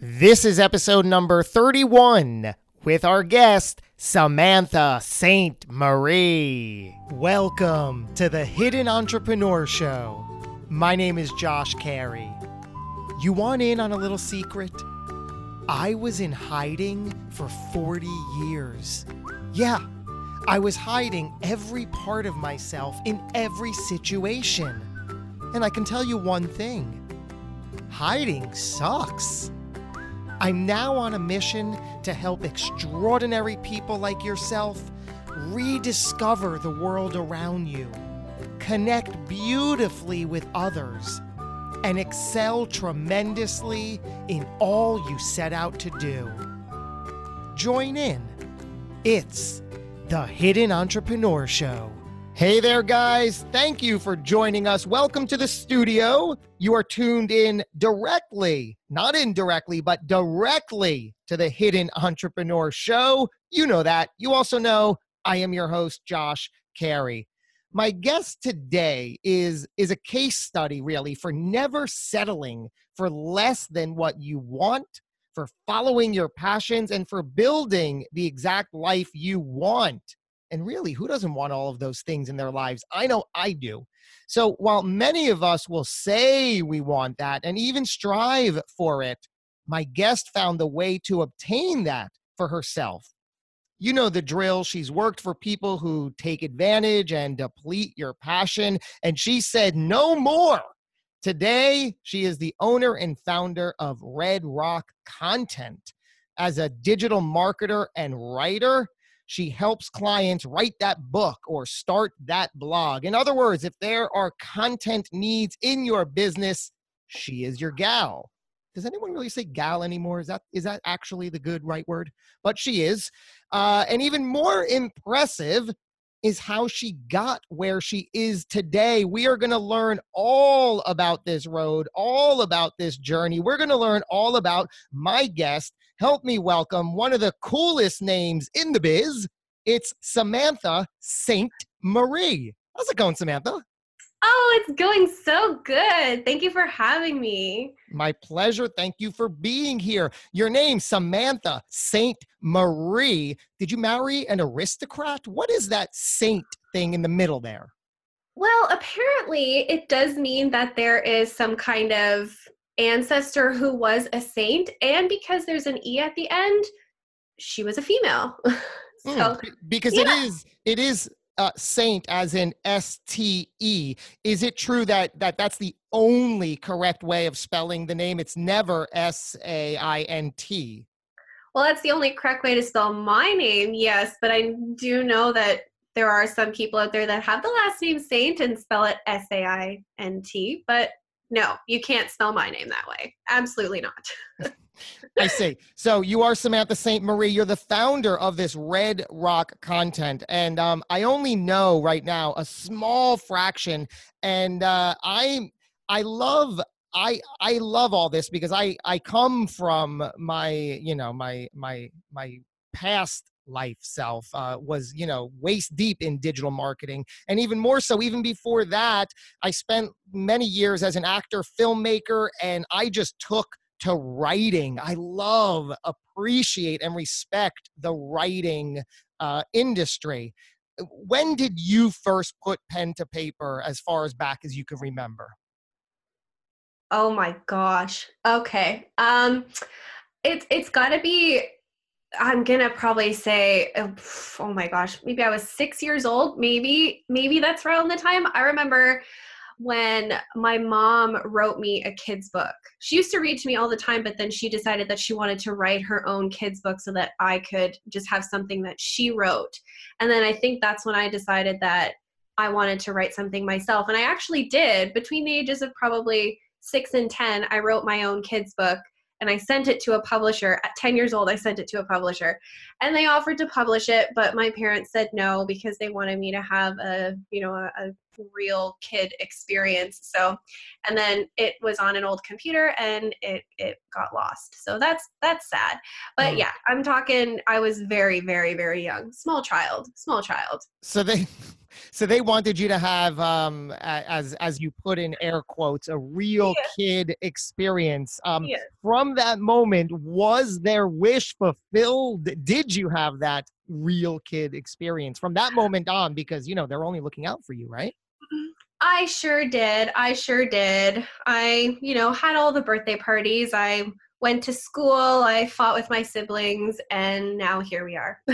This is episode number 31 with our guest, Samantha Ste Marie. Welcome to the Hidden Entrepreneur Show. My name is Josh Carey. You want in on a little secret? I was in hiding for 40 years. Yeah, I was hiding every part of myself in every situation. And I can tell you one thing hiding sucks. I'm now on a mission to help extraordinary people like yourself rediscover the world around you, connect beautifully with others, and excel tremendously in all you set out to do. Join in. It's the Hidden Entrepreneur Show. Hey there, guys. Thank you for joining us. Welcome to the studio. You are tuned in directly, not indirectly, but directly to the Hidden Entrepreneur Show. You know that. You also know I am your host, Josh Carey. My guest today is, is a case study, really, for never settling for less than what you want, for following your passions, and for building the exact life you want. And really, who doesn't want all of those things in their lives? I know I do. So while many of us will say we want that and even strive for it, my guest found the way to obtain that for herself. You know the drill. She's worked for people who take advantage and deplete your passion. And she said, no more. Today, she is the owner and founder of Red Rock Content. As a digital marketer and writer, she helps clients write that book or start that blog. In other words, if there are content needs in your business, she is your gal. Does anyone really say gal anymore? Is that is that actually the good right word? But she is. Uh, and even more impressive is how she got where she is today. We are going to learn all about this road, all about this journey. We're going to learn all about my guest, help me welcome one of the coolest names in the biz. It's Samantha Ste Marie. How's it going, Samantha? Oh, it's going so good. Thank you for having me. My pleasure. Thank you for being here. Your name, Samantha Ste Marie. Did you marry an aristocrat? What is that saint thing in the middle there? Well, apparently, it does mean that there is some kind of ancestor who was a saint, and because there's an E at the end, she was a female. so, mm, because yeah. it is it is uh, saint as in S T E. Is it true that that that's the only correct way of spelling the name? It's never S A I N T. Well, that's the only correct way to spell my name, yes. But I do know that there are some people out there that have the last name Saint and spell it S A I N T. But no, you can't spell my name that way. Absolutely not. I see. So you are Samantha Ste Marie. You're the founder of this Red Rock content. And um, I only know right now a small fraction. And uh, I I love I I love all this because I I come from my you know my my my past life self uh, was you know waist deep in digital marketing. And even more so even before that i spent many years as an actor filmmaker and i just took to writing. I love appreciate and respect the writing uh, industry. When did you first put pen to paper as far as back as you can remember? Oh my gosh. Okay um it's it's got to be I'm gonna probably say, oh, oh my gosh, maybe I was six years old. Maybe, maybe that's around the time. I remember when my mom wrote me a kid's book. She used to read to me all the time, but then she decided that she wanted to write her own kid's book so that I could just have something that she wrote. And then I think that's when I decided that I wanted to write something myself. And I actually did between the ages of probably six and 10. I wrote my own kid's book and I sent it to a publisher. At 10 years old, I sent it to a publisher and they offered to publish it, but my parents said no because they wanted me to have a, you know, a, a real kid experience. So, and then it was on an old computer and it it got lost. So that's that's sad. But mm. yeah, I'm talking I was very very very young, small child, small child. So they so they wanted you to have um as as you put in air quotes a real yeah. kid experience um yeah. from that moment was their wish fulfilled did you have that real kid experience from that moment on because you know they're only looking out for you right I sure did. I sure did. I, you know, had all the birthday parties. I went to school. I fought with my siblings, and now here we are.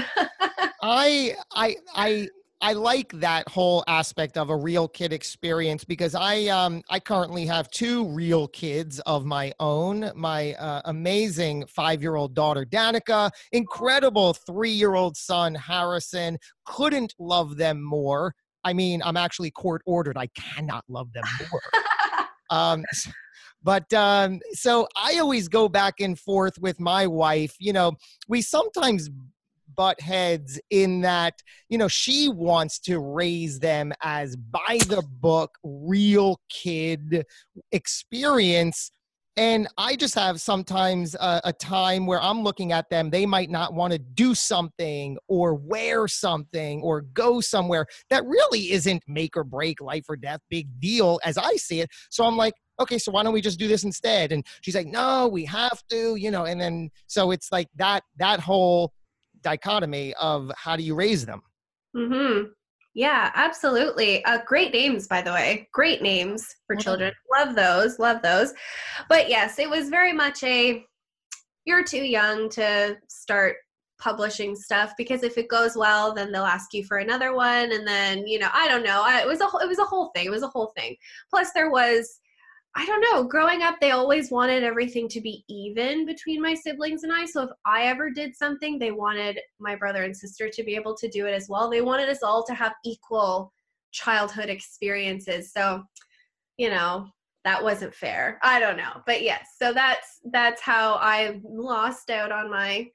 I, I, I. I like that whole aspect of a real kid experience because I um I currently have two real kids of my own. My uh, amazing 5-year-old daughter Danica, incredible 3-year-old son Harrison. Couldn't love them more. I mean, I'm actually court ordered. I cannot love them more. um, but um, so I always go back and forth with my wife. You know, we sometimes butt heads in that, you know, she wants to raise them as by the book, real kid experience and I just have sometimes a, a, time where I'm looking at them, they might not want to do something or wear something or go somewhere that really isn't make or break, life or death, big deal as I see it. So I'm like, okay, so why don't we just do this instead? And she's like, no, we have to, you know, and then so it's like that that whole dichotomy of how do you raise them? Mm-hmm. Yeah, absolutely. Uh, great names, by the way. Great names for children. Love those. Love those. But yes, it was very much a you're too young to start publishing stuff because if it goes well then they'll ask you for another one and then you know i don't know I, it was a it was a whole thing it was a whole thing plus there was I don't know. Growing up, they always wanted everything to be even between my siblings and I. So if I ever did something, they wanted my brother and sister to be able to do it as well. They wanted us all to have equal childhood experiences. So, you know, that wasn't fair. I don't know. But yes, so that's that's how I lost out on my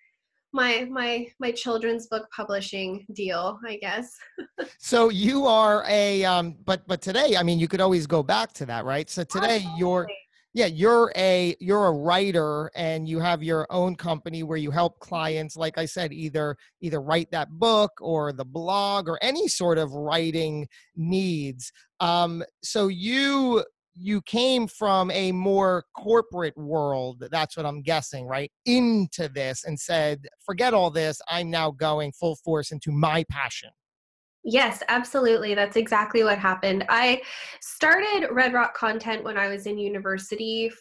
my my my children's book publishing deal i guess. So you are a um but but today i mean you could always go back to that right? So today Absolutely. you're yeah you're a you're a writer and you have your own company where you help clients like i said either either write that book or the blog or any sort of writing needs. Um so you you came from a more corporate world that's what i'm guessing right into this and said forget all this i'm now going full force into my passion Yes, absolutely. That's exactly what happened. I started Red Rock content when I was in university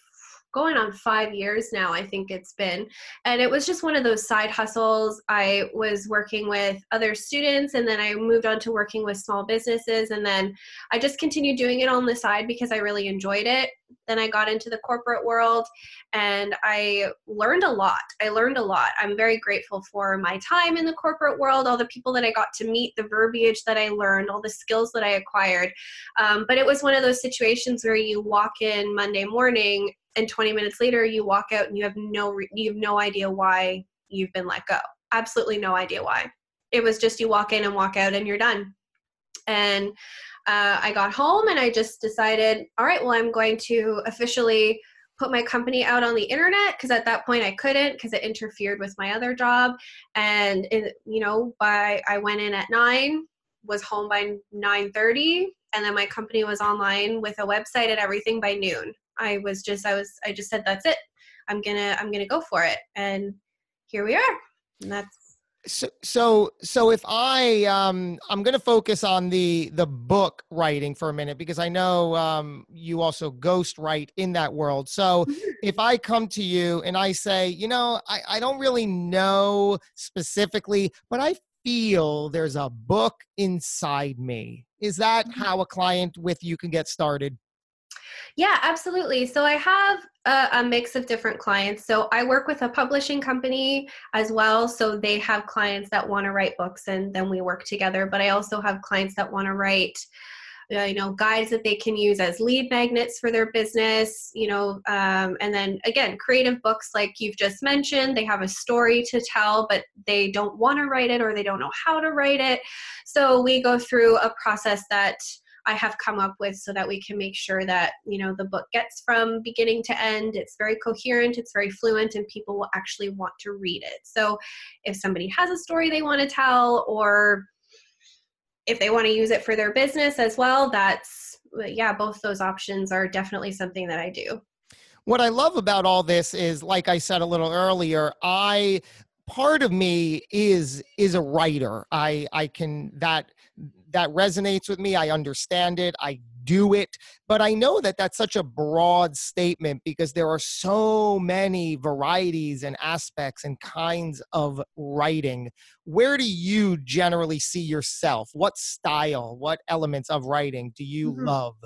going on five years now, I think it's been. And it was just one of those side hustles. I was working with other students and then I moved on to working with small businesses. And then I just continued doing it on the side because I really enjoyed it. Then I got into the corporate world and I learned a lot. I learned a lot. I'm very grateful for my time in the corporate world, all the people that I got to meet, the verbiage that I learned, all the skills that I acquired. Um, but it was one of those situations where you walk in Monday morning and 20 minutes later you walk out and you have no re- you have no idea why you've been let go. Absolutely no idea why. It was just you walk in and walk out and you're done. And uh, i got home and i just decided all right well i'm going to officially put my company out on the internet because at that point i couldn't because it interfered with my other job. And it, you know by i went in at 9 was home by 9.30 and then my company was online with a website and everything by noon I was just I was I just said that's it. I'm gonna I'm gonna go for it, and here we are. And that's so so so if i um i'm going to focus on the the book writing for a minute because i know um you also ghost write in that world so mm-hmm. if i come to you and i say you know i i don't really know specifically but i feel there's a book inside me is that mm-hmm. how a client with you can get started yeah, absolutely. So I have a, a, mix of different clients. So I work with a publishing company as well. So they have clients that want to write books and then we work together. But I also have clients that want to write uh, you know guides that they can use as lead magnets for their business you know um, and then again creative books like you've just mentioned they have a story to tell but they don't want to write it or they don't know how to write it so we go through a process that I have come up with so that we can make sure that you know the book gets from beginning to end. It's very coherent, it's very fluent, and people will actually want to read it. So if somebody has a story they want to tell, or if they want to use it for their business as well, that's yeah, both those options are definitely something that I do. What I love about all this is, like I said a little earlier, I part of me is is a writer i i can that that resonates with me i understand it i do it but i know that that's such a broad statement because there are so many varieties and aspects and kinds of writing. Where do you generally see yourself? What style what elements of writing do you mm-hmm. love?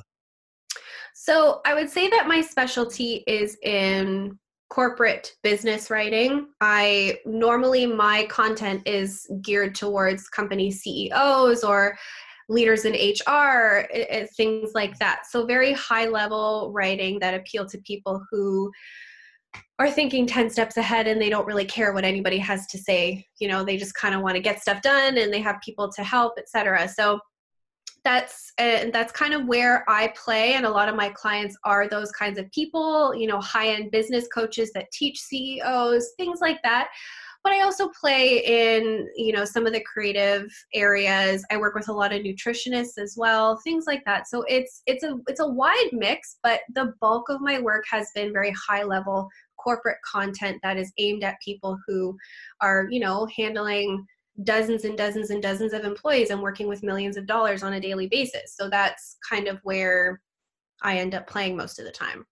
So i would say that my specialty is in corporate business writing. I normally my content is geared towards company CEOs or leaders in HR, things like that. So very high level writing that appeal to people who are thinking 10 steps ahead and they don't really care what anybody has to say. You know, they just kind of want to get stuff done and they have people to help, etc. So that's and that's kind of where I play and a lot of my clients are those kinds of people, you know, high-end business coaches that teach CEOs, things like that. But I also play in, you know, some of the creative areas. I work with a lot of nutritionists as well, things like that. So it's it's a it's a wide mix, but the bulk of my work has been very high level corporate content that is aimed at people who are, you know, handling dozens and dozens and dozens of employees and working with millions of dollars on a daily basis. So that's kind of where I end up playing most of the time.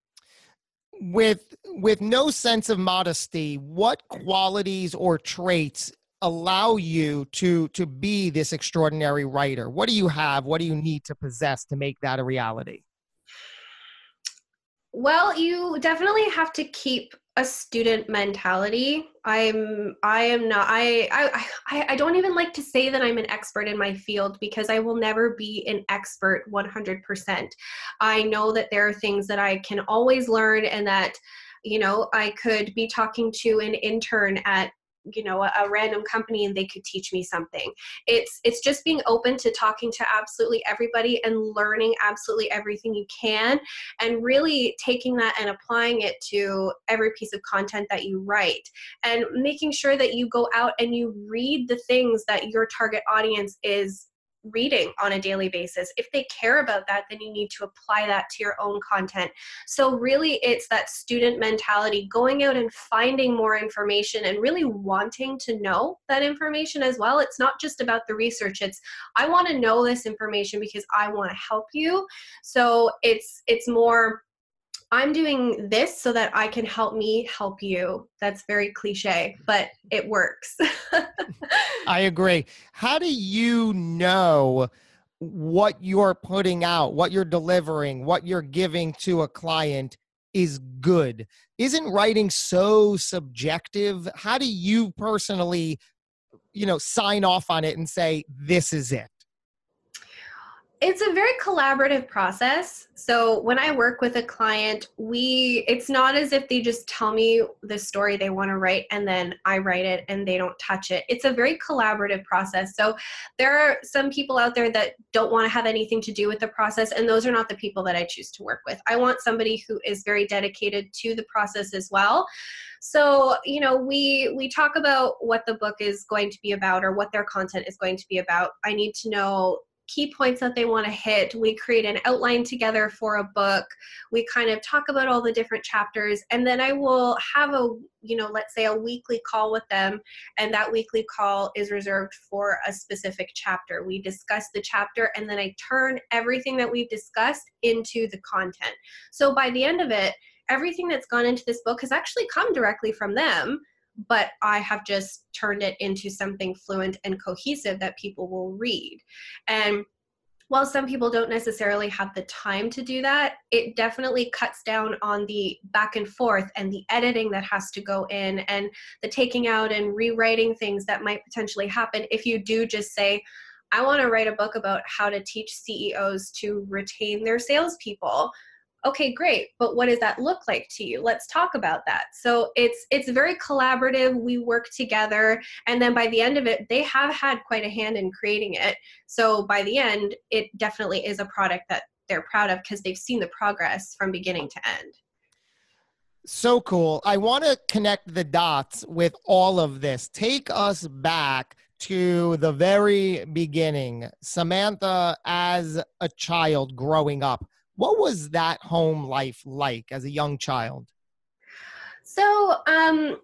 With with no sense of modesty, what qualities or traits allow you to to be this extraordinary writer? What do you have? What do you need to possess to make that a reality? Well, you definitely have to keep a student mentality. I'm I am not I, I I don't even like to say that I'm an expert in my field because I will never be an expert 100%. I know that there are things that I can always learn and that you know, I could be talking to an intern at you know a, a, random company and they could teach me something. It's it's just being open to talking to absolutely everybody and learning absolutely everything you can and really taking that and applying it to every piece of content that you write and making sure that you go out and you read the things that your target audience is reading on a daily basis. If they care about that, then you need to apply that to your own content. So, really, it's that student mentality going out and finding more information and really wanting to know that information as well. It's not just about the research, it's I want to know this information because I want to help you. So, it's it's more I'm doing this so that I can help me help you. That's very cliche, but it works. I agree. How do you know what you're putting out, what you're delivering, what you're giving to a client is good? Isn't writing so subjective? How do you personally, you know, sign off on it and say this is it? It's a very collaborative process. So when i work with a client we it's not as if they just tell me the story they want to write and then i write it and they don't touch it. It's a very collaborative process. So there are some people out there that don't want to have anything to do with the process and those are not the people that i choose to work with. I want somebody who is very dedicated to the process as well. So you know we we talk about what the book is going to be about or what their content is going to be about. I need to know key points that they want to hit. We create an outline together for a book. We kind of talk about all the different chapters and then I will have a, you know, let's say a weekly call with them and that weekly call is reserved for a specific chapter. We discuss the chapter and then I turn everything that we've discussed into the content. So by the end of it, everything that's gone into this book has actually come directly from them but I have just turned it into something fluent and cohesive that people will read. And while some people don't necessarily have the time to do that, it definitely cuts down on the back and forth and the editing that has to go in and the taking out and rewriting things that might potentially happen if you do just say, I want to write a book about how to teach CEOs to retain their salespeople okay great but what does that look like to you? Let's talk about that. So it's it's very collaborative. We work together and then by the end of it they have had quite a hand in creating it. So by the end it definitely is a product that they're proud of because they've seen the progress from beginning to end. So cool. I want to connect the dots with all of this. Take us back to the very beginning. Samantha as a child growing up what was that home life like as a young child? So, um,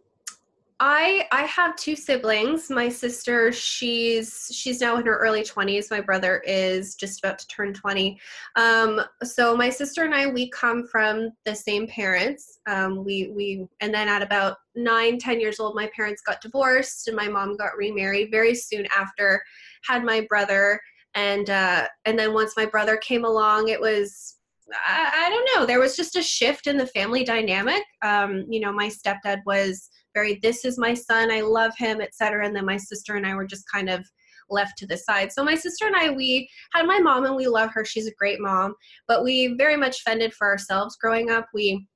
I I have two siblings. My sister, she's she's now in her early 20s. My brother is just about to turn 20. Um, so my sister and I, we come from the same parents. Um, we we and then at about nine, 10 years old, my parents got divorced and my mom got remarried very soon after. Had my brother and uh, and then once my brother came along, it was I, I, don't know. There was just a shift in the family dynamic. Um, you know, my stepdad was very, this is my son, I love him, etc. And then my sister and I were just kind of left to the side. So my sister and I, we had my mom and we love her. She's a great mom, but we very much fended for ourselves growing up. We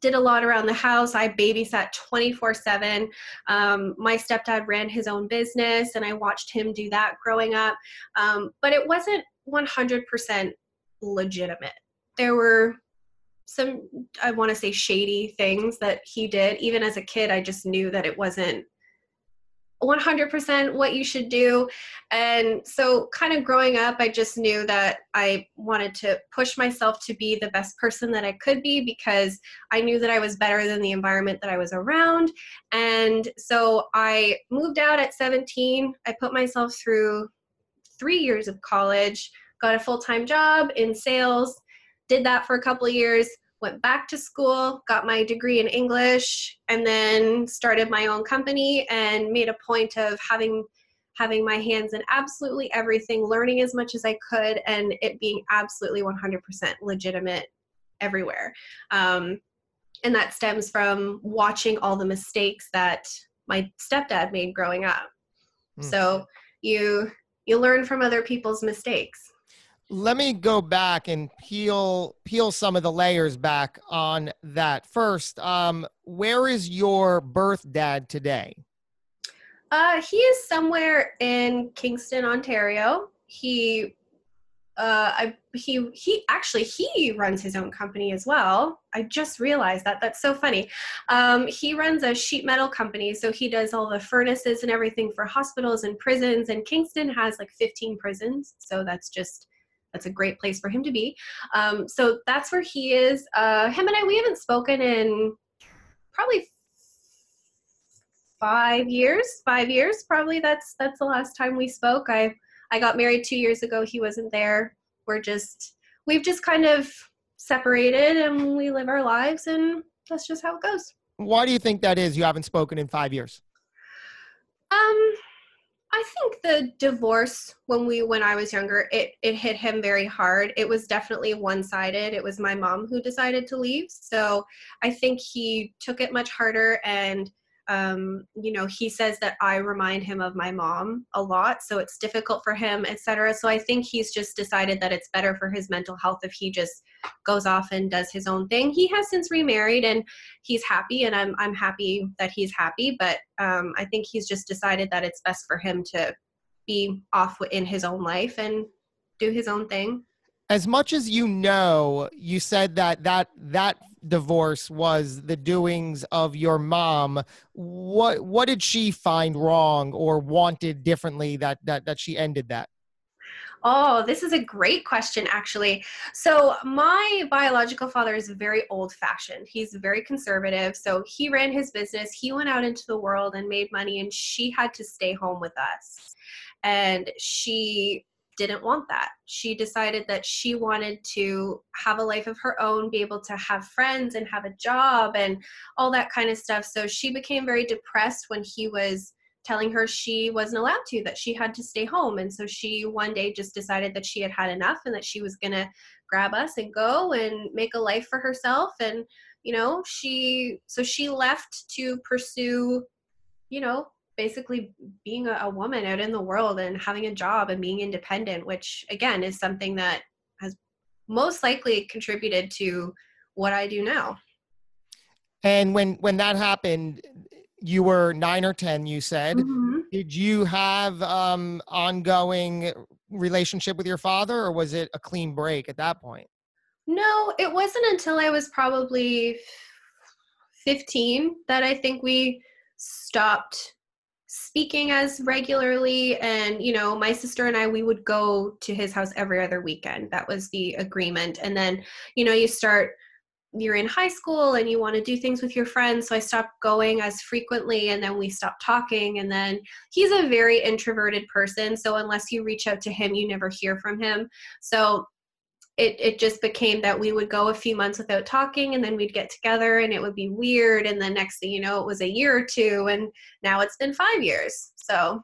did a lot around the house. I babysat 24 7. Um, my stepdad ran his own business and I watched him do that growing up. Um, but it wasn't 100% legitimate there were some i want to say shady things that he did. Even as a kid i just knew that it wasn't 100% what you should do. And so kind of growing up i just knew that i wanted to push myself to be the best person that i could be because i knew that i was better than the environment that i was around. And so i moved out at 17 i put myself through three years of college got a full-time job in sales did that for a couple of years went back to school got my degree in english and then started my own company and made a point of having having my hands in absolutely everything learning as much as i could and it being absolutely 100% legitimate everywhere. Um, and that stems from watching all the mistakes that my stepdad made growing up. Mm. so you you learn from other people's mistakes let me go back and peel peel some of the layers back on that first. Um where is your birth dad today? Uh he is somewhere in kingston ontario. He uh I, he he actually he runs his own company as well. I just realized that. That's so funny. Um he runs a sheet metal company so he does all the furnaces and everything for hospitals and prisons and kingston has like 15 prisons so that's just that's a great place for him to be. Um, so that's where he is. Uh, him and I, we haven't spoken in probably five years. Five years, probably. That's that's the last time we spoke. I I got married two years ago. He wasn't there. We're just we've just kind of separated and we live our lives, and that's just how it goes. Why do you think that is? You haven't spoken in five years. Um, I think the divorce when we when I was younger, it it hit him very hard. It was definitely one-sided. It was my mom who decided to leave. So I think he took it much harder and um, you know he says that i remind him of my mom a lot so it's difficult for him etc so i think he's just decided that it's better for his mental health if he just goes off and does his own thing. He has since remarried and he's happy and i'm, I'm happy that he's happy but um, i think he's just decided that it's best for him to be off in his own life and do his own thing. As much as you know you said that that that divorce was the doings of your mom what what did she find wrong or wanted differently that that that she ended that Oh, this is a great question, actually. So, my biological father is very old fashioned. He's very conservative. So, he ran his business, he went out into the world and made money, and she had to stay home with us. And she didn't want that. She decided that she wanted to have a life of her own, be able to have friends and have a job and all that kind of stuff. So she became very depressed when he was telling her she wasn't allowed to, that she had to stay home. And so she one day just decided that she had had enough and that she was going to grab us and go and make a life for herself. And, you know, she, so she left to pursue, you know, basically being a, a woman out in the world and having a job and being independent, which again is something that has most likely contributed to what I do now. And when when that happened, you were nine or ten. You said, mm-hmm. did you have um, ongoing relationship with your father, or was it a clean break at that point? No, it wasn't until I was probably fifteen that I think we stopped speaking as regularly and you know my sister and i we would go to his house every other weekend. That was the agreement. And then you know you start you're in high school and you want to do things with your friends so i stopped going as frequently and then we stopped talking and then he's a very introverted person so unless you reach out to him you never hear from him. So it, it just became that we would go a few months without talking and then we'd get together and it would be weird and the next thing you know it was a year or two and now it's been five years so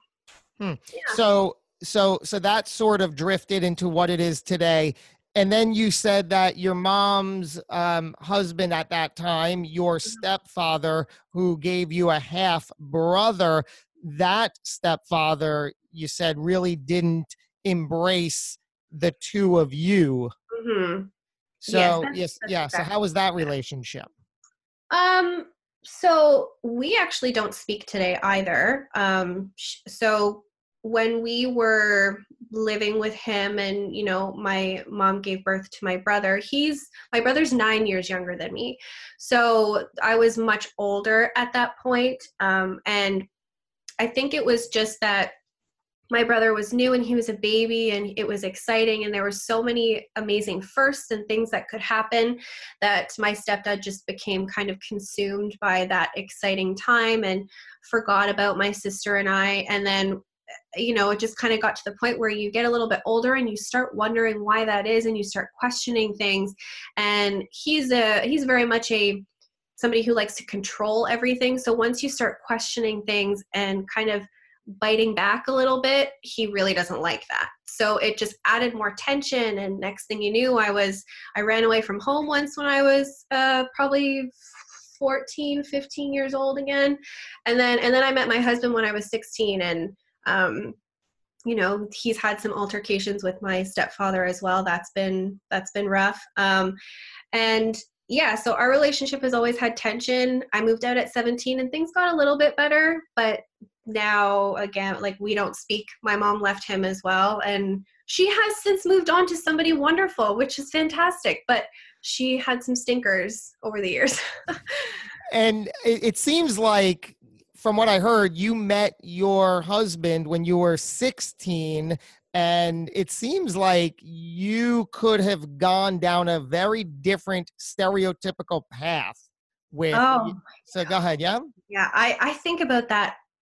hmm. yeah. so so so that sort of drifted into what it is today and then you said that your mom's um, husband at that time your mm-hmm. stepfather who gave you a half brother that stepfather you said really didn't embrace the two of you Mm-hmm. So yes, that's, yes that's yeah. Exactly. So how was that relationship? Um. So we actually don't speak today either. Um. So when we were living with him and you know my mom gave birth to my brother he's my brother's nine years younger than me so i was much older at that point um, and i think it was just that my brother was new and he was a baby and it was exciting and there were so many amazing firsts and things that could happen that my stepdad just became kind of consumed by that exciting time and forgot about my sister and I. And then you know it just kind of got to the point where you get a little bit older and you start wondering why that is and you start questioning things. And he's a he's very much a somebody who likes to control everything. So once you start questioning things and kind of biting back a little bit, he really doesn't like that. So it just added more tension. And next thing you knew, I was, I ran away from home once when I was uh, probably 14, 15 years old again. And then, and then I met my husband when I was 16 and, um, you know, he's had some altercations with my stepfather as well. That's been, that's been rough. Um, and yeah, so our relationship has always had tension. I moved out at 17 and things got a little bit better, but now again like we don't speak my mom left him as well and she has since moved on to somebody wonderful which is fantastic but she had some stinkers over the years. And it, it seems like from what i heard you met your husband when you were 16 and it seems like you could have gone down a very different stereotypical path with oh, so go ahead yeah? Yeah I, I think about that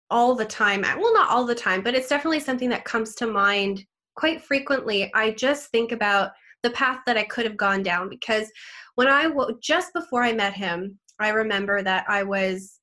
all the time. Uh, well, not all the time, but it's definitely something that comes to mind quite frequently. I just think about the path that I could have gone down because when I just before I met him, I remember that I was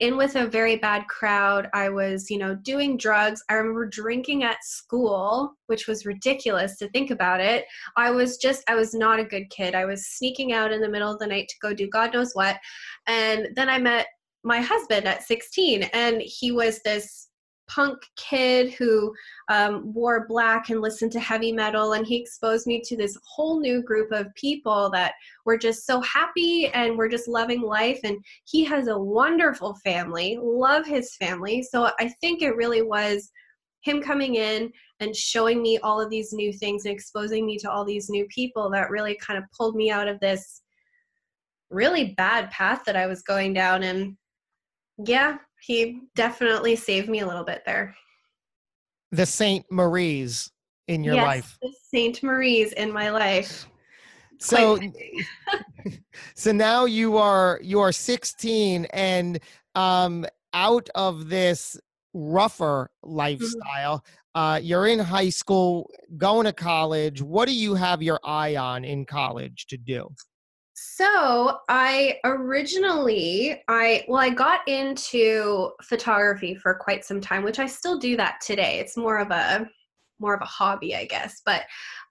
in with a very bad crowd. I was, you know, doing drugs. I remember drinking at school, which was ridiculous to think about it. I was just, I was not a good kid. I was sneaking out in the middle of the night to go do God knows what. And then I met my husband at 16 and he was this punk kid who um, wore black and listened to heavy metal and he exposed me to this whole new group of people that were just so happy and were just loving life and he has a wonderful family love his family. So i think it really was him coming in and showing me all of these new things and exposing me to all these new people that really kind of pulled me out of this really bad path that i was going down and yeah, he definitely saved me a little bit there. The Saint Marie's in your yes, life. The Saint Marie's in my life. So so now you are you are 16 and um out of this rougher mm-hmm. lifestyle mm-hmm. uh you're in high school going to college what do you have your eye on in college to do so I originally I well I got into photography for quite some time, which I still do that today. It's more of a more of a hobby, I guess. But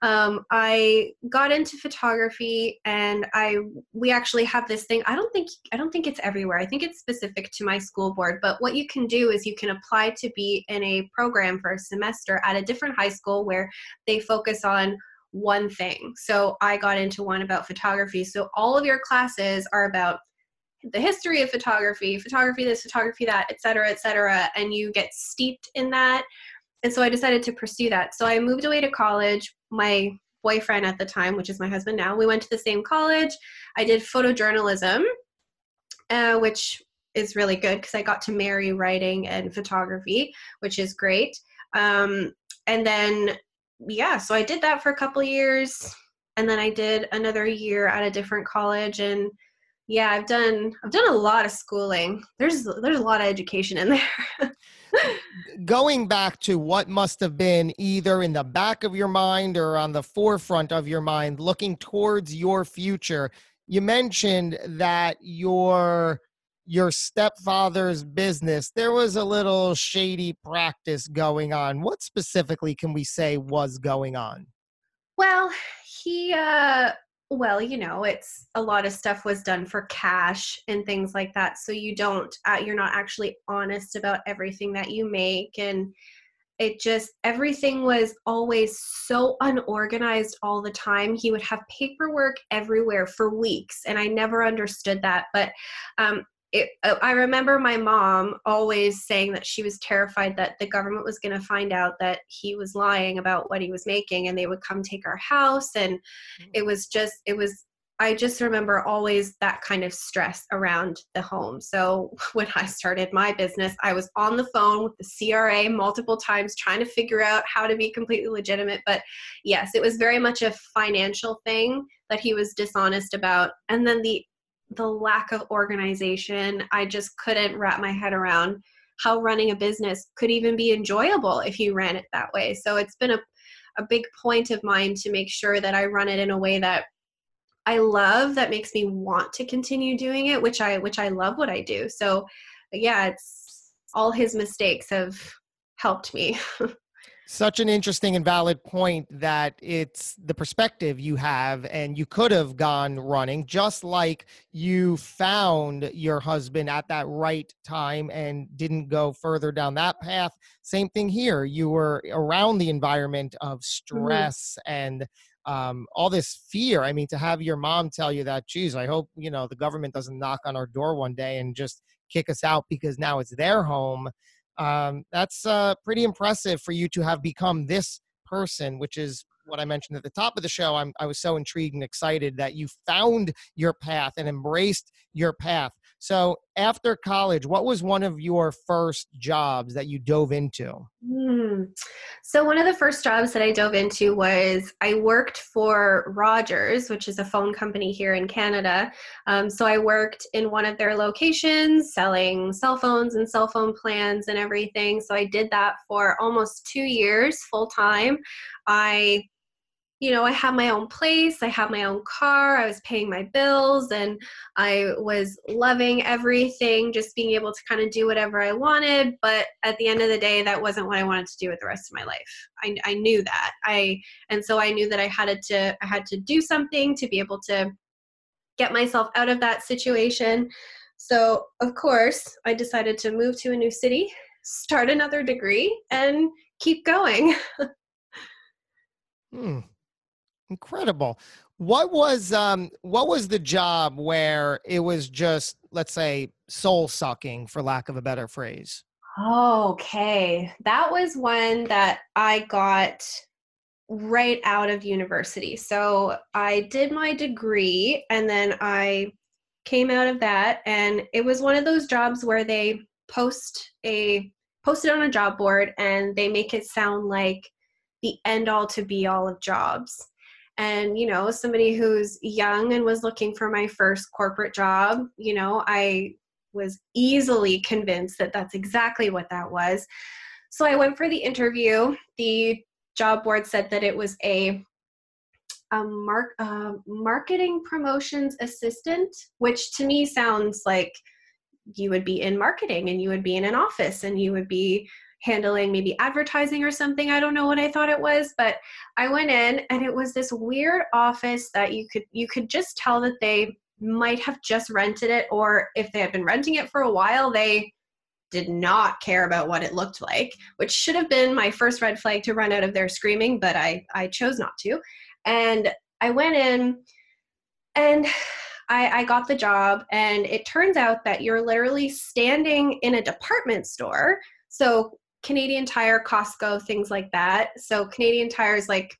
um, I got into photography, and I we actually have this thing. I don't think I don't think it's everywhere. I think it's specific to my school board. But what you can do is you can apply to be in a program for a semester at a different high school where they focus on one thing. So I got into one about photography. So all of your classes are about the history of photography, photography this, photography that, et cetera, et cetera, and you get steeped in that. And so I decided to pursue that. So I moved away to college. My boyfriend at the time, which is my husband now, we went to the same college. I did photojournalism, uh, which is really good because I got to marry writing and photography, which is great. Um, and then, yeah, so I did that for a couple years. And then I did another year at a different college and yeah i've done i've done a lot of schooling there's there's a lot of education in there going back to what must have been either in the back of your mind or on the forefront of your mind looking towards your future you mentioned that your your stepfather's business there was a little shady practice going on. What specifically can we say was going on? Well he uh well you know it's a lot of stuff was done for cash and things like that so you don't uh, you're not actually honest about everything that you make and it just everything was always so unorganized all the time. He would have paperwork everywhere for weeks and i never understood that but um, it, uh, I remember my mom always saying that she was terrified that the government was going to find out that he was lying about what he was making and they would come take our house. And mm. it was just, it was, I just remember always that kind of stress around the home. So when I started my business, I was on the phone with the CRA multiple times trying to figure out how to be completely legitimate. But yes, it was very much a financial thing that he was dishonest about. And then the the lack of organization. I just couldn't wrap my head around how running a business could even be enjoyable if you ran it that way. So it's been a, a big point of mine to make sure that I run it in a way that I love that makes me want to continue doing it, which I which I love what I do. So yeah, it's all his mistakes have helped me. such an interesting and valid point that it's the perspective you have and you could have gone running just like you found your husband at that right time and didn't go further down that path same thing here you were around the environment of mm-hmm. stress mm-hmm. and um, all this fear i mean to have your mom tell you that geez i hope you know the government doesn't knock on our door one day and just kick us out because now it's their home um, that's uh, pretty impressive for you to have become this person, which is what I mentioned at the top of the show. I'm, I was so intrigued and excited that you found your path and embraced your path. So, after college, what was one of your first jobs that you dove into? Mm. So, one of the first jobs that I dove into was I worked for Rogers, which is a phone company here in Canada. Um, so, I worked in one of their locations selling cell phones and cell phone plans and everything. So, I did that for almost two years full time. I you know, I have my own place, I have my own car, I was paying my bills, and I was loving everything, just being able to kind of do whatever I wanted. But at the end of the day, that wasn't what I wanted to do with the rest of my life. I, I knew that. I and so I knew that I had to I had to do something to be able to get myself out of that situation. So of course, I decided to move to a new city, start another degree, and keep going. hmm Incredible. What was um what was the job where it was just let's say soul sucking for lack of a better phrase? Okay. That was one that I got right out of university. So I did my degree and then I came out of that and it was one of those jobs where they post a post it on a job board and they make it sound like the end all to be all of jobs and you know somebody who's young and was looking for my first corporate job you know i was easily convinced that that's exactly what that was. So i went for the interview. The job board said that it was a a mark, marketing promotions assistant which to me sounds like you would be in marketing and you would be in an office and you would be handling maybe advertising or something. I don't know what I thought it was, but I went in and it was this weird office that you could you could just tell that they might have just rented it or if they had been renting it for a while, they did not care about what it looked like, which should have been my first red flag to run out of there screaming, but I I chose not to. And I went in and I, I got the job, and it turns out that you're literally standing in a department store. So, Canadian Tire, Costco, things like that. So, Canadian Tire is like,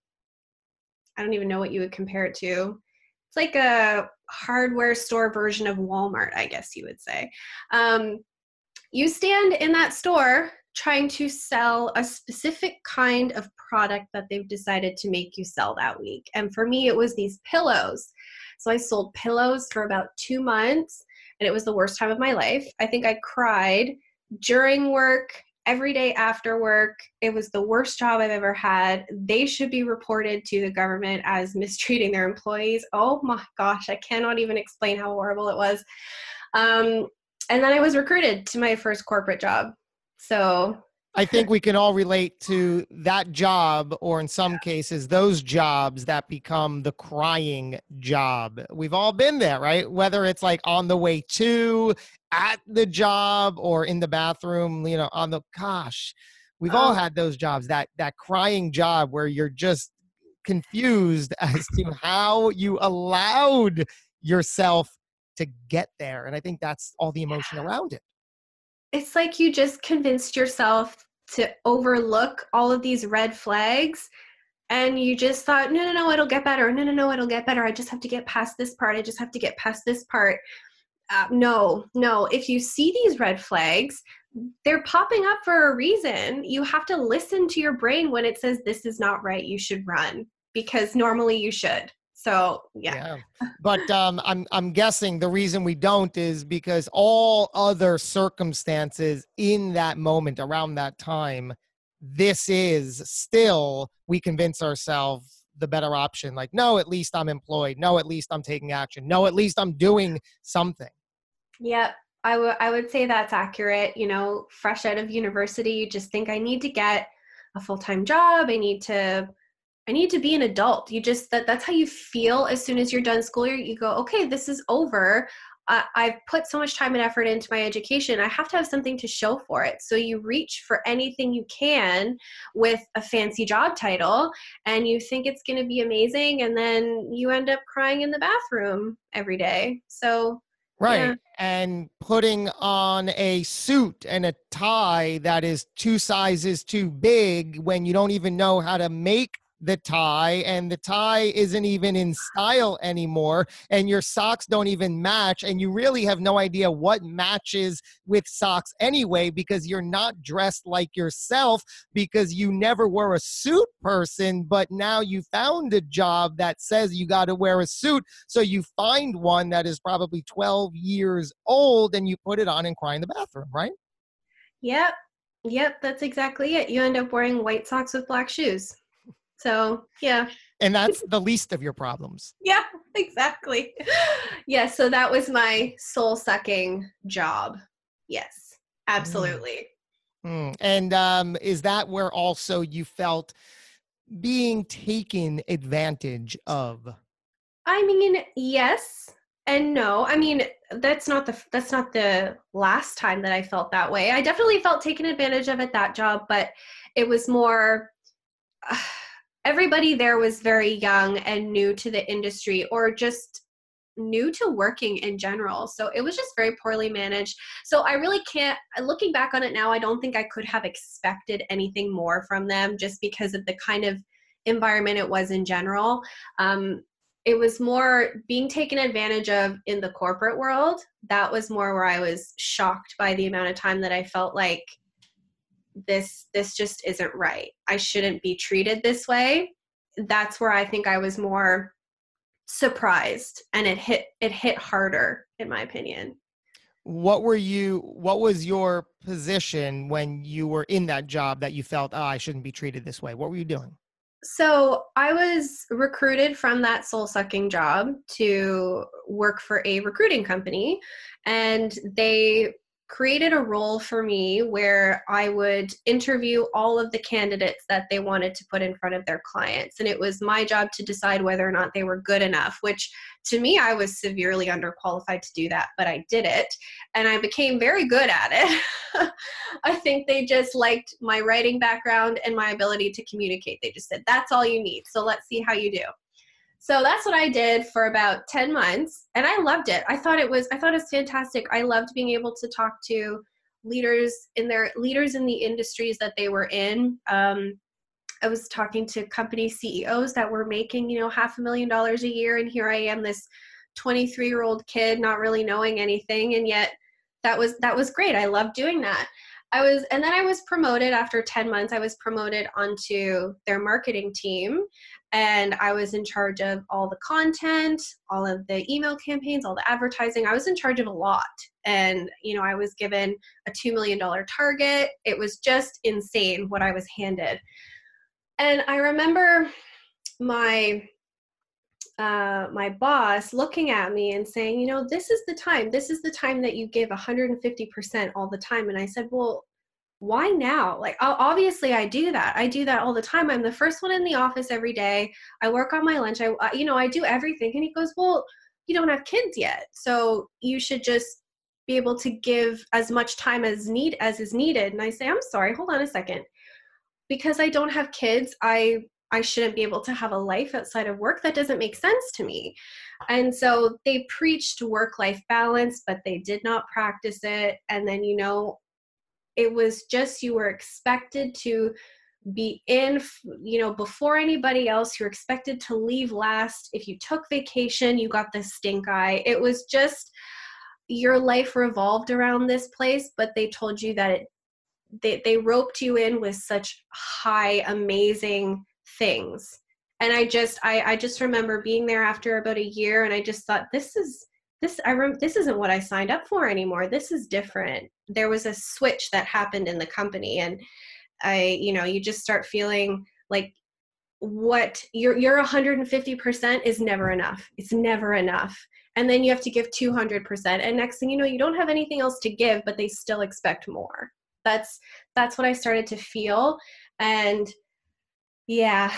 I don't even know what you would compare it to. It's like a hardware store version of Walmart, I guess you would say. Um, you stand in that store trying to sell a specific kind of product that they've decided to make you sell that week. And for me, it was these pillows. So I sold pillows for about two months, and it was the worst time of my life. I think I cried during work, every day after work. It was the worst job I've ever had. They should be reported to the government as mistreating their employees. Oh my gosh, I cannot even explain how horrible it was. Um, and then I was recruited to my first corporate job. So I think we can all relate to that job, or in some cases, those jobs that become the crying job. We've all been there, right? Whether it's like on the way to, at the job, or in the bathroom, you know, on the gosh, we've all oh. had those jobs. That that crying job where you're just confused as to how you allowed yourself to get there, and I think that's all the emotion around it it's like you just convinced yourself to overlook all of these red flags and you just thought no no no it'll get better. No no no it'll get better. I just have to get past this part. I just have to get past this part. Uh, no no. If you see these red flags they're popping up for a reason. You have to listen to your brain when it says this is not right. You should run because normally you should so yeah. yeah. But um, I'm I'm guessing the reason we don't is because all other circumstances in that moment around that time, this is still we convince ourselves the better option. Like, no, at least I'm employed. No, at least I'm taking action. No, at least I'm doing something. Yep. I would I would say that's accurate. You know, fresh out of university, you just think I need to get a full time job. I need to I need to be an adult. You just that that's how you feel as soon as you're done school year. You go, okay, this is over. I've put so much time and effort into my education. I have to have something to show for it. So you reach for anything you can with a fancy job title, and you think it's going to be amazing, and then you end up crying in the bathroom every day. So Right. Yeah. And putting on a suit and a tie that is two sizes too big when you don't even know how to make the tie and the tie isn't even in style anymore and your socks don't even match and you really have no idea what matches with socks anyway because you're not dressed like yourself because you never were a suit person but now you found a job that says you got to wear a suit so you find one that is probably 12 years old and you put it on and cry in the bathroom right? Yep. Yep that's exactly it. You end up wearing white socks with black shoes so, yeah. And that's the least of your problems. Yeah, exactly. Yeah, so that was my soul sucking job. Yes, absolutely. Mm. Mm. And um, is that where also you felt being taken advantage of? I mean, yes and no. I mean, that's not the that's not the last time that I felt that way. I definitely felt taken advantage of at that job, but it was more uh, everybody there was very young and new to the industry or just new to working in general. So it was just very poorly managed. So I really can't, looking back on it now, I don't think I could have expected anything more from them just because of the kind of environment it was in general. Um, it was more being taken advantage of in the corporate world. That was more where I was shocked by the amount of time that I felt like this this just isn't right. I shouldn't be treated this way. That's where i think i was more surprised and it hit it hit harder in my opinion. What were you what was your position when you were in that job that you felt oh i shouldn't be treated this way. What were you doing? So i was recruited from that soul sucking job to work for a recruiting company and they created a role for me where I would interview all of the candidates that they wanted to put in front of their clients. And it was my job to decide whether or not they were good enough, which to me, I was severely underqualified to do that, but I did it. And I became very good at it. I think they just liked my writing background and my ability to communicate. They just said, that's all you need. So let's see how you do. So that's what I did for about 10 months and I loved it. I thought it was I thought it was fantastic. I loved being able to talk to leaders in their leaders in the industries that they were in. Um, I was talking to company CEOs that were making, you know, half a million dollars a year and here I am this 23 year old kid not really knowing anything and yet that was that was great. I loved doing that. I was, and then I was promoted after 10 months. I was promoted onto their marketing team, and I was in charge of all the content, all of the email campaigns, all the advertising. I was in charge of a lot. And, you know, I was given a $2 million target. It was just insane what I was handed. And I remember my uh, my boss looking at me and saying, you know, this is the time. This is the time that you give 150% all the time. And I said, well, why now? Like, obviously, I do that. I do that all the time. I'm the first one in the office every day. I work on my lunch. I, you know, I do everything. And he goes, well, you don't have kids yet, so you should just be able to give as much time as need as is needed. And I say, I'm sorry. Hold on a second. Because I don't have kids, I I shouldn't be able to have a life outside of work. That doesn't make sense to me. And so they preached work life balance, but they did not practice it. And then, you know, it was just you were expected to be in you know before anybody else. You're expected to leave last. If you took vacation you got the stink eye. It was just your life revolved around this place but they told you that it they, they roped you in with such high amazing things. And i just i i just remember being there after about a year and i just thought this is this i rem- this isn't what i signed up for anymore. This is different. There was a switch that happened in the company and i you know you just start feeling like what your your 150% is never enough. It's never enough. And then you have to give 200% and next thing you know you don't have anything else to give but they still expect more. That's that's what i started to feel and yeah.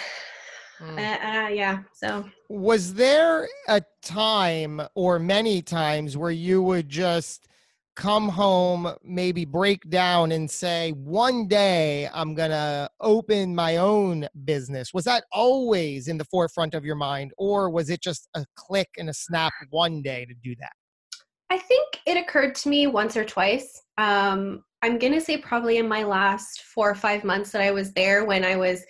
Mm. Uh, uh, yeah. So, was there a time or many times where you would just come home, maybe break down and say, one day I'm going to open my own business? Was that always in the forefront of your mind, or was it just a click and a snap one day to do that? I think it occurred to me once or twice. Um, I'm going to say probably in my last four or five months that I was there when I was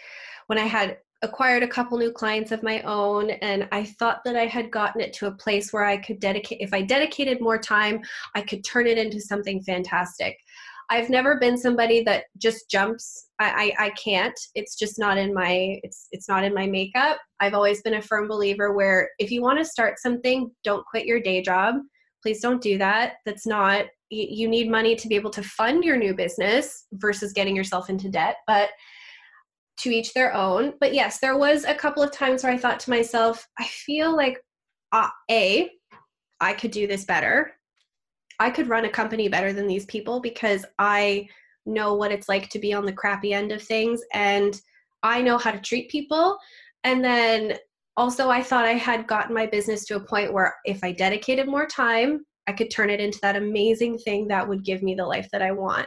when I had acquired a couple new clients of my own and I thought that I had gotten it to a place where I could dedicate if I dedicated more time, I could turn it into something fantastic. I've never been somebody that just jumps. I, I, I can't. It's just not in my it's it's not in my makeup. I've always been a firm believer where if you want to start something, don't quit your day job. Please don't do that. That's not you need money to be able to fund your new business versus getting yourself into debt. But to each their own. But yes, there was a couple of times where I thought to myself, I feel like uh, A, I could do this better. I could run a company better than these people because I know what it's like to be on the crappy end of things and I know how to treat people. And then also, I thought I had gotten my business to a point where if I dedicated more time, I could turn it into that amazing thing that would give me the life that I want.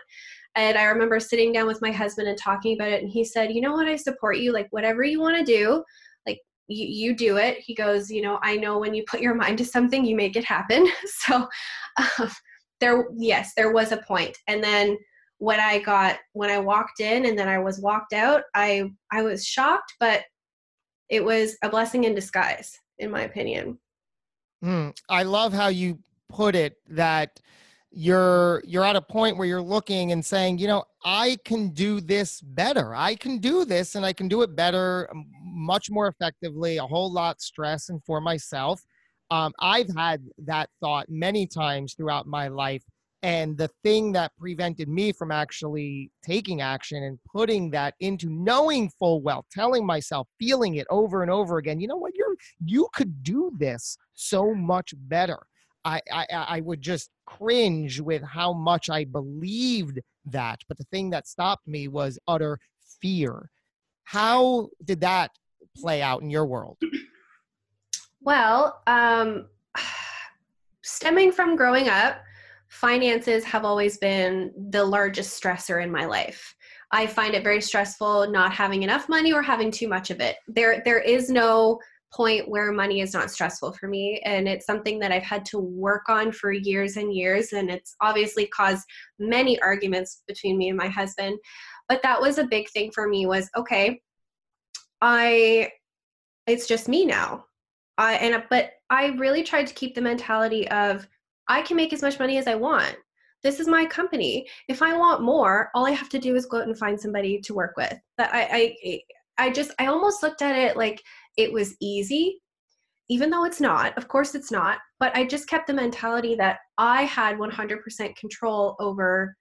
And I remember sitting down with my husband and talking about it. And he said, You know what? I support you. Like, whatever you want to do, like, you, you do it. He goes, You know, I know when you put your mind to something, you make it happen. so, um, there, yes, there was a point. And then when I got, when I walked in and then I was walked out, I, I was shocked, but it was a blessing in disguise, in my opinion. Mm, I love how you put it that you're you're at a point where you're looking and saying you know i can do this better. I can do this and i can do it better much more effectively a whole lot stress and for myself. Um, i've had that thought many times throughout my life and the thing that prevented me from actually taking action and putting that into knowing full well telling myself feeling it over and over again you know what? You're you could do this so much better I, I, I would just cringe with how much I believed that. But the thing that stopped me was utter fear. How did that play out in your world? Well, um, stemming from growing up, finances have always been the largest stressor in my life. I find it very stressful not having enough money or having too much of it. There there is no point where money is not stressful for me and it's something that I've had to work on for years and years and it's obviously caused many arguments between me and my husband. But that was a big thing for me was okay, I it's just me now. I and but I really tried to keep the mentality of I can make as much money as I want. This is my company. If I want more, all I have to do is go out and find somebody to work with. That I, I, I just, I almost looked at it like it was easy, even though it's not. Of course, it's not. But I just kept the mentality that I had 100% control over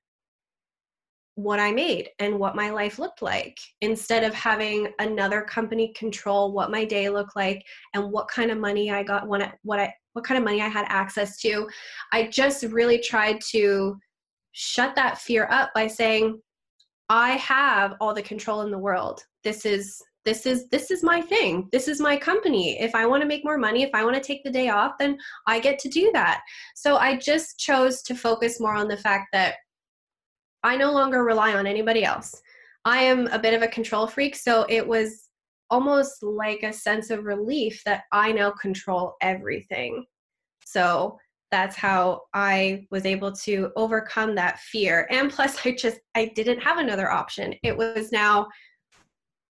what I made and what my life looked like instead of having another company control what my day looked like and what kind of money I got when I, what I what kind of money I had access to. I just really tried to shut that fear up by saying I have all the control in the world. This is this is this is my thing. This is my company. If I want to make more money, if I want to take the day off, then I get to do that. So I just chose to focus more on the fact that I no longer rely on anybody else. I am a bit of a control freak, so it was almost like a sense of relief that I now control everything. So that's how I was able to overcome that fear. And plus I just I didn't have another option. It was now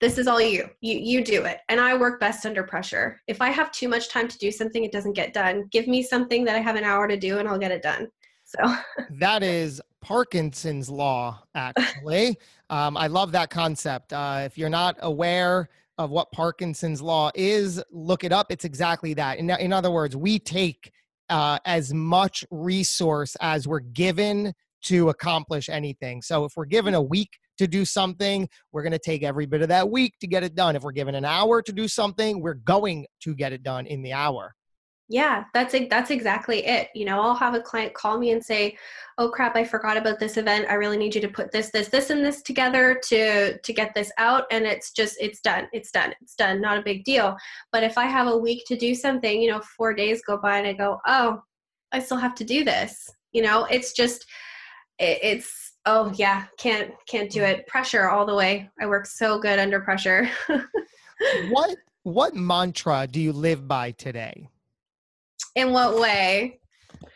this is all you. You you do it. And I work best under pressure. If I have too much time to do something it doesn't get done. Give me something that I have an hour to do and I'll get it done. So that is Parkinson's law, actually. um, I love that concept. Uh, if you're not aware of what Parkinson's law is, look it up. It's exactly that. In, in other words, we take uh, as much resource as we're given to accomplish anything. So if we're given a week to do something, we're going to take every bit of that week to get it done. If we're given an hour to do something, we're going to get it done in the hour. Yeah that's that's exactly it. You know i'll have a client call me and say oh crap i forgot about this event. I really need you to put this this this and this together to to get this out and it's just it's done it's done it's done not a big deal. But if i have a week to do something you know four days go by and i go oh i still have to do this. You know it's just it, it's oh yeah can't can't do it pressure all the way i work so good under pressure what what mantra do you live by today in what way?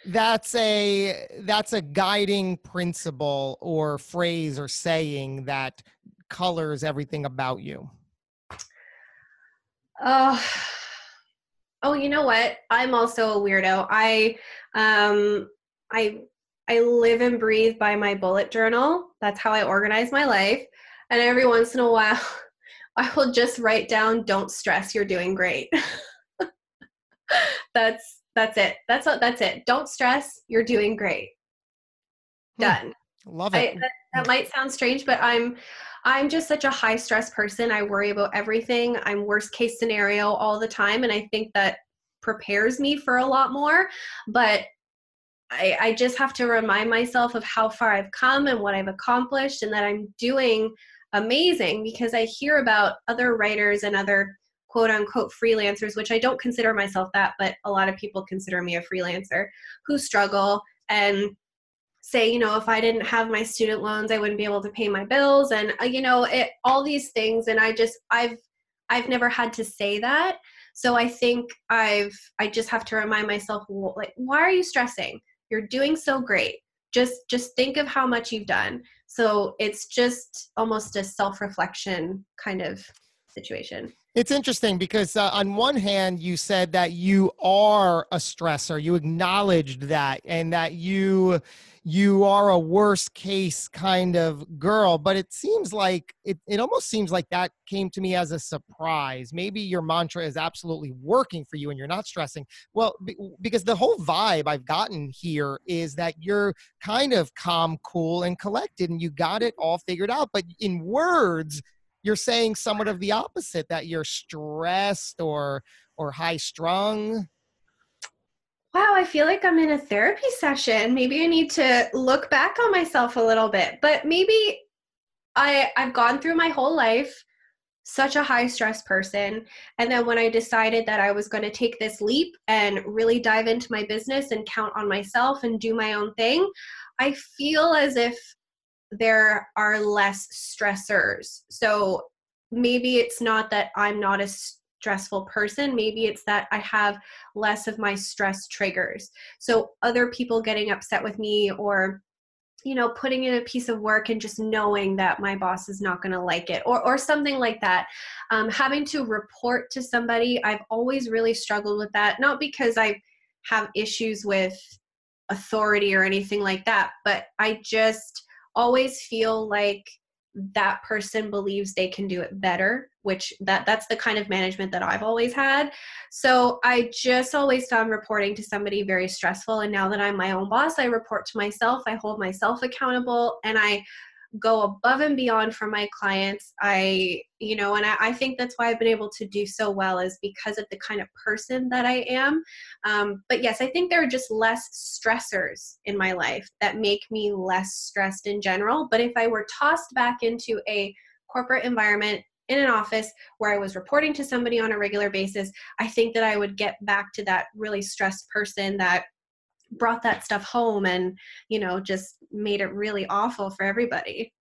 That's a that's a guiding principle or phrase or saying that colors everything about you. Oh, oh, you know what? I'm also a weirdo. I um I I live and breathe by my bullet journal. That's how I organize my life. And every once in a while, I will just write down, don't stress, you're doing great. that's that's it. That's that's it. Don't stress. You're doing great. Hmm. Done. Love it. I, that, that might sound strange, but I'm I'm just such a high stress person. I worry about everything. I'm worst case scenario all the time, and I think that prepares me for a lot more. But I, I just have to remind myself of how far I've come and what I've accomplished, and that I'm doing amazing because I hear about other writers and other quote unquote freelancers, which I don't consider myself that, but a lot of people consider me a freelancer, who struggle and say, you know, if I didn't have my student loans, I wouldn't be able to pay my bills and uh, you know, it all these things and I just I've I've never had to say that. So I think I've I just have to remind myself like why are you stressing? You're doing so great. Just just think of how much you've done. So it's just almost a self-reflection kind of situation. It's interesting because uh, on one hand, you said that you are a stressor. You acknowledged that, and that you you are a worst case kind of girl. But it seems like it. It almost seems like that came to me as a surprise. Maybe your mantra is absolutely working for you, and you're not stressing. Well, because the whole vibe I've gotten here is that you're kind of calm, cool, and collected, and you got it all figured out. But in words you're saying somewhat of the opposite that you're stressed or or high strung wow, I feel like I'm in a therapy session. Maybe I need to look back on myself a little bit. But maybe I I've gone through my whole life such a high stress person. And then when I decided that I was going to take this leap and really dive into my business and count on myself and do my own thing, I feel as if there are less stressors. So maybe it's not that I'm not a stressful person. Maybe it's that I have less of my stress triggers. So other people getting upset with me or you know putting in a piece of work and just knowing that my boss is not going to like it or or something like that um, having to report to somebody i've always really struggled with that not because i have issues with authority or anything like that but i just always feel like that person believes they can do it better which that that's the kind of management that I've always had. So I just always found reporting to somebody very stressful and now that I'm my own boss I report to myself I hold myself accountable and I go above and beyond for my clients. I you know and I, I, think that's why i've been able to do so well is because of the kind of person that i am. Um, but yes i think there are just less stressors in my life that make me less stressed in general. But if i were tossed back into a corporate environment in an office where I was reporting to somebody on a regular basis, I think that I would get back to that really stressed person that brought that stuff home and you know just made it really awful for everybody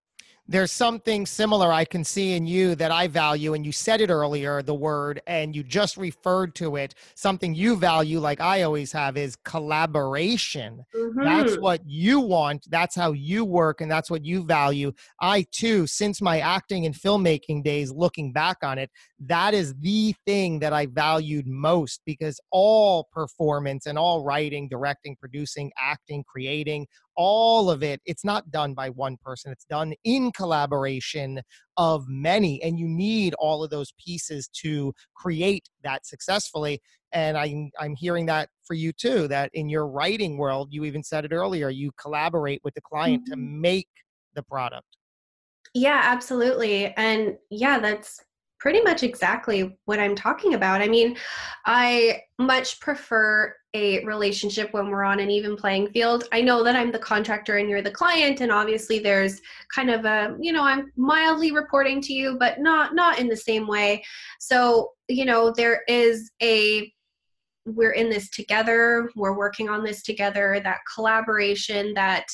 there's something similar I can see in you that I value. And you said it earlier, the word, and you just referred to it. Something you value, like I always have, is collaboration. Mm-hmm. That's what you want. That's how you work. And that's what you value. I, too, since my acting and filmmaking days, looking back on it, that is the thing that I valued most because all performance and all writing, directing, producing, acting, creating, all of it it's not done by one person it's done in collaboration of many and you need all of those pieces to create that successfully and i'm i'm hearing that for you too that in your writing world you even said it earlier you collaborate with the client mm-hmm. to make the product yeah absolutely and yeah that's pretty much exactly what I'm talking about. I mean, I much prefer a relationship when we're on an even playing field. I know that I'm the contractor and you're the client and obviously there's kind of a, you know, I'm mildly reporting to you but not not in the same way. So, you know, there is a we're in this together, we're working on this together, that collaboration that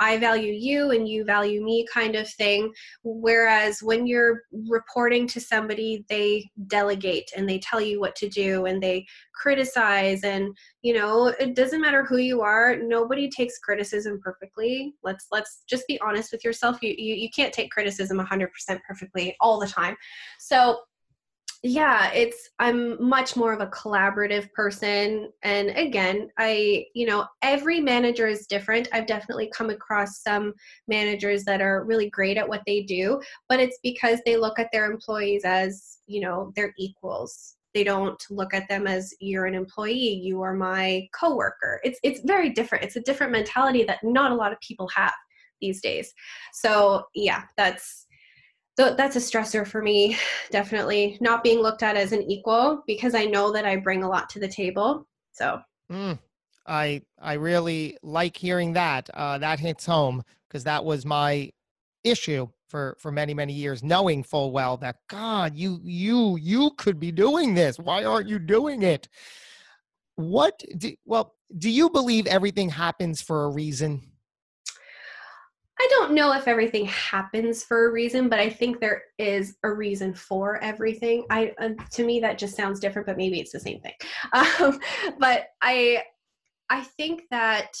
I value you and you value me kind of thing. Whereas when you're reporting to somebody, they delegate and they tell you what to do and they criticize. And, you know, it doesn't matter who you are, nobody takes criticism perfectly. Let's let's just be honest with yourself. You you, you can't take criticism 100% perfectly all the time. So yeah it's i'm much more of a collaborative person and again i you know every manager is different. I've definitely come across some managers that are really great at what they do but it's because they look at their employees as you know their equals. They don't look at them as you're an employee you are my coworker. It's it's very different. It's a different mentality that not a lot of people have these days. So yeah that's so that's a stressor for me definitely not being looked at as an equal because i know that i bring a lot to the table so. Mm, i i really like hearing that uh, that hits home because that was my issue for for many many years knowing full well that god you you you could be doing this. Why aren't you doing it? What do, well do you believe everything happens for a reason I don't know if everything happens for a reason, but I think there is a reason for everything. I uh, to me that just sounds different, but maybe it's the same thing. Um, but I I think that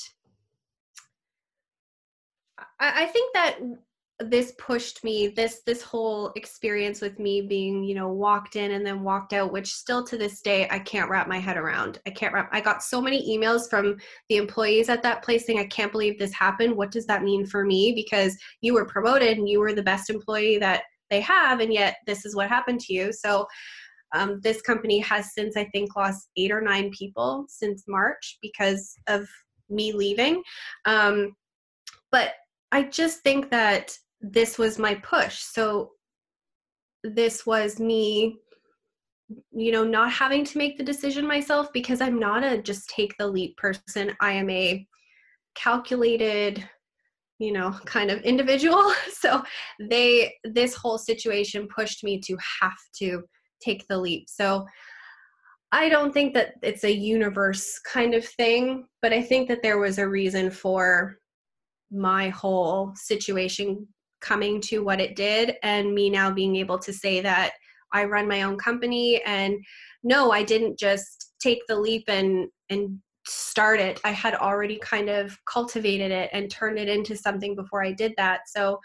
I, I think that this pushed me this this whole experience with me being you know walked in and then walked out which still to this day i can't wrap my head around. I can't wrap i got so many emails from the employees at that place saying i can't believe this happened. What does that mean for me? Because you were promoted and you were the best employee that they have and yet this is what happened to you. So um, this company has since i think lost eight or nine people since march because of me leaving. Um, but i just think that this was my push. So this was me you know, not having to make the decision myself because I'm not a just take the leap person. I am a calculated, you know, kind of individual. So they, this whole situation pushed me to have to take the leap. So I don't think that it's a universe kind of thing, but I think that there was a reason for my whole situation coming to what it did and me now being able to say that I run my own company and no, I didn't just take the leap and and start it. I had already kind of cultivated it and turned it into something before I did that. So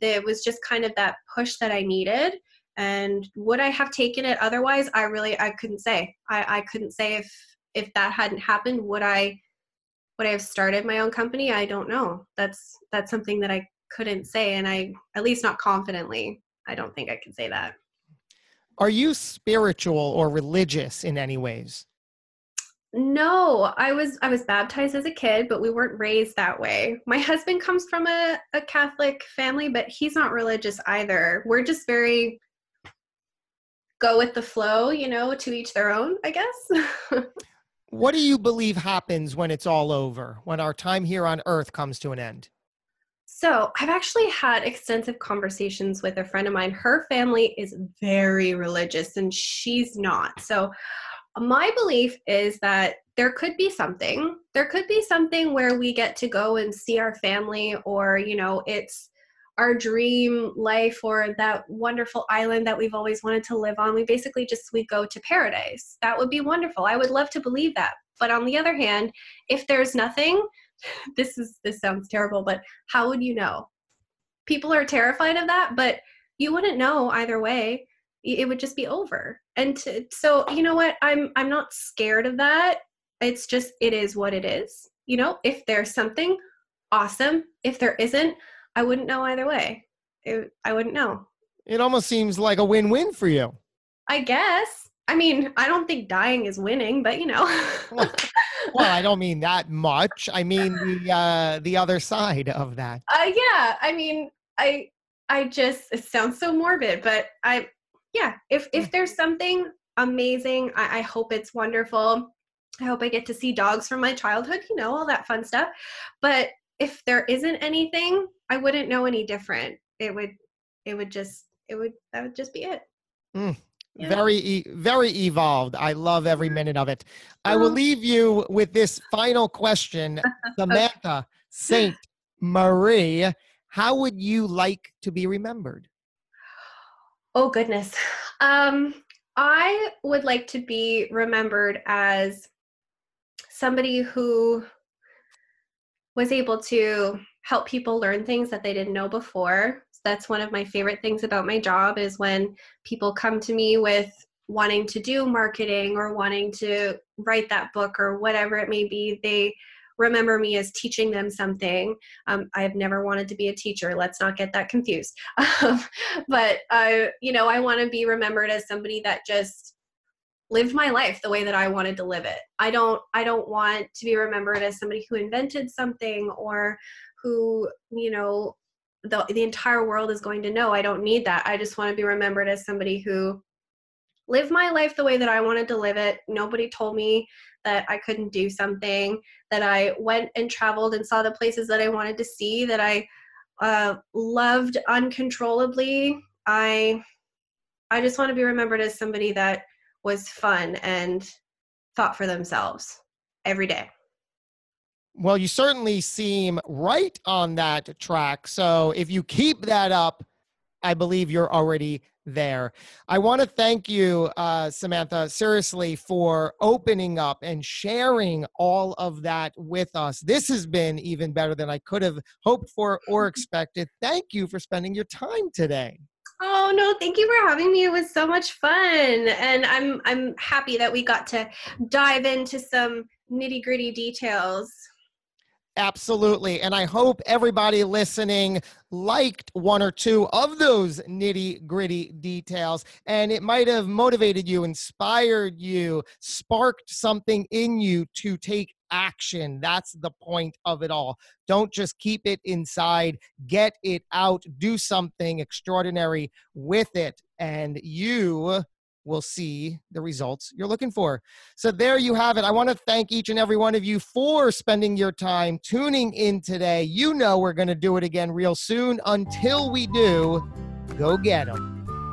it was just kind of that push that I needed. And would I have taken it otherwise? I really I couldn't say. I, I couldn't say if if that hadn't happened, would I would I have started my own company? I don't know. That's that's something that I couldn't say and I at least not confidently. I don't think I can say that. Are you spiritual or religious in any ways? No, I was I was baptized as a kid, but we weren't raised that way. My husband comes from a, a Catholic family, but he's not religious either. We're just very go with the flow, you know, to each their own, I guess. what do you believe happens when it's all over, when our time here on earth comes to an end? So, I've actually had extensive conversations with a friend of mine. Her family is very religious and she's not. So, my belief is that there could be something. There could be something where we get to go and see our family, or, you know, it's our dream life or that wonderful island that we've always wanted to live on. We basically just we go to paradise. That would be wonderful. I would love to believe that. But on the other hand, if there's nothing, this is this sounds terrible, but how would you know? People are terrified of that, but you wouldn't know either way. It would just be over. And to, so, you know what? I'm I'm not scared of that. It's just it is what it is. You know, if there's something awesome, if there isn't, I wouldn't know either way. It, I wouldn't know. It almost seems like a win-win for you. I guess. I mean, I don't think dying is winning, but you know. well, well, I don't mean that much. I mean the uh, the other side of that. Uh, yeah. I mean, I I just it sounds so morbid, but I yeah. If if there's something amazing, I, I hope it's wonderful. I hope I get to see dogs from my childhood. You know all that fun stuff. But if there isn't anything, I wouldn't know any different. It would it would just it would that would just be it. Mm, yeah. Very, very evolved. I love every mm-hmm. minute of it. I will leave you with this final question, Samantha Ste Marie. How would you like to be remembered? Oh goodness, um, I would like to be remembered as somebody who was able to help people learn things that they didn't know before that's one of my favorite things about my job is when people come to me with wanting to do marketing or wanting to write that book or whatever it may be they remember me as teaching them something. Um, i have never wanted to be a teacher let's not get that confused. Um, but uh, you know i want to be remembered as somebody that just lived my life the way that i wanted to live it. I don't i don't want to be remembered as somebody who invented something or who you know the, the entire world is going to know i don't need that. I just want to be remembered as somebody who lived my life the way that i wanted to live it. Nobody told me that i couldn't do something that i went and traveled and saw the places that i wanted to see that i uh, loved uncontrollably. I i just want to be remembered as somebody that was fun and thought for themselves every day well, you certainly seem right on that track. So if you keep that up, I believe you're already there. I want to thank you, uh, Samantha, seriously, for opening up and sharing all of that with us. This has been even better than I could have hoped for or expected. Thank you for spending your time today. Oh no, thank you for having me. It was so much fun. And I'm I'm happy that we got to dive into some nitty-gritty details. Absolutely. And I hope everybody listening liked one or two of those nitty gritty details. And it might have motivated you, inspired you, sparked something in you to take action. That's the point of it all. Don't just keep it inside, get it out, do something extraordinary with it. And you will see the results you're looking for. So there you have it. I want to thank each and every one of you for spending your time tuning in today. You know we're going to do it again real soon. Until we do, go get them.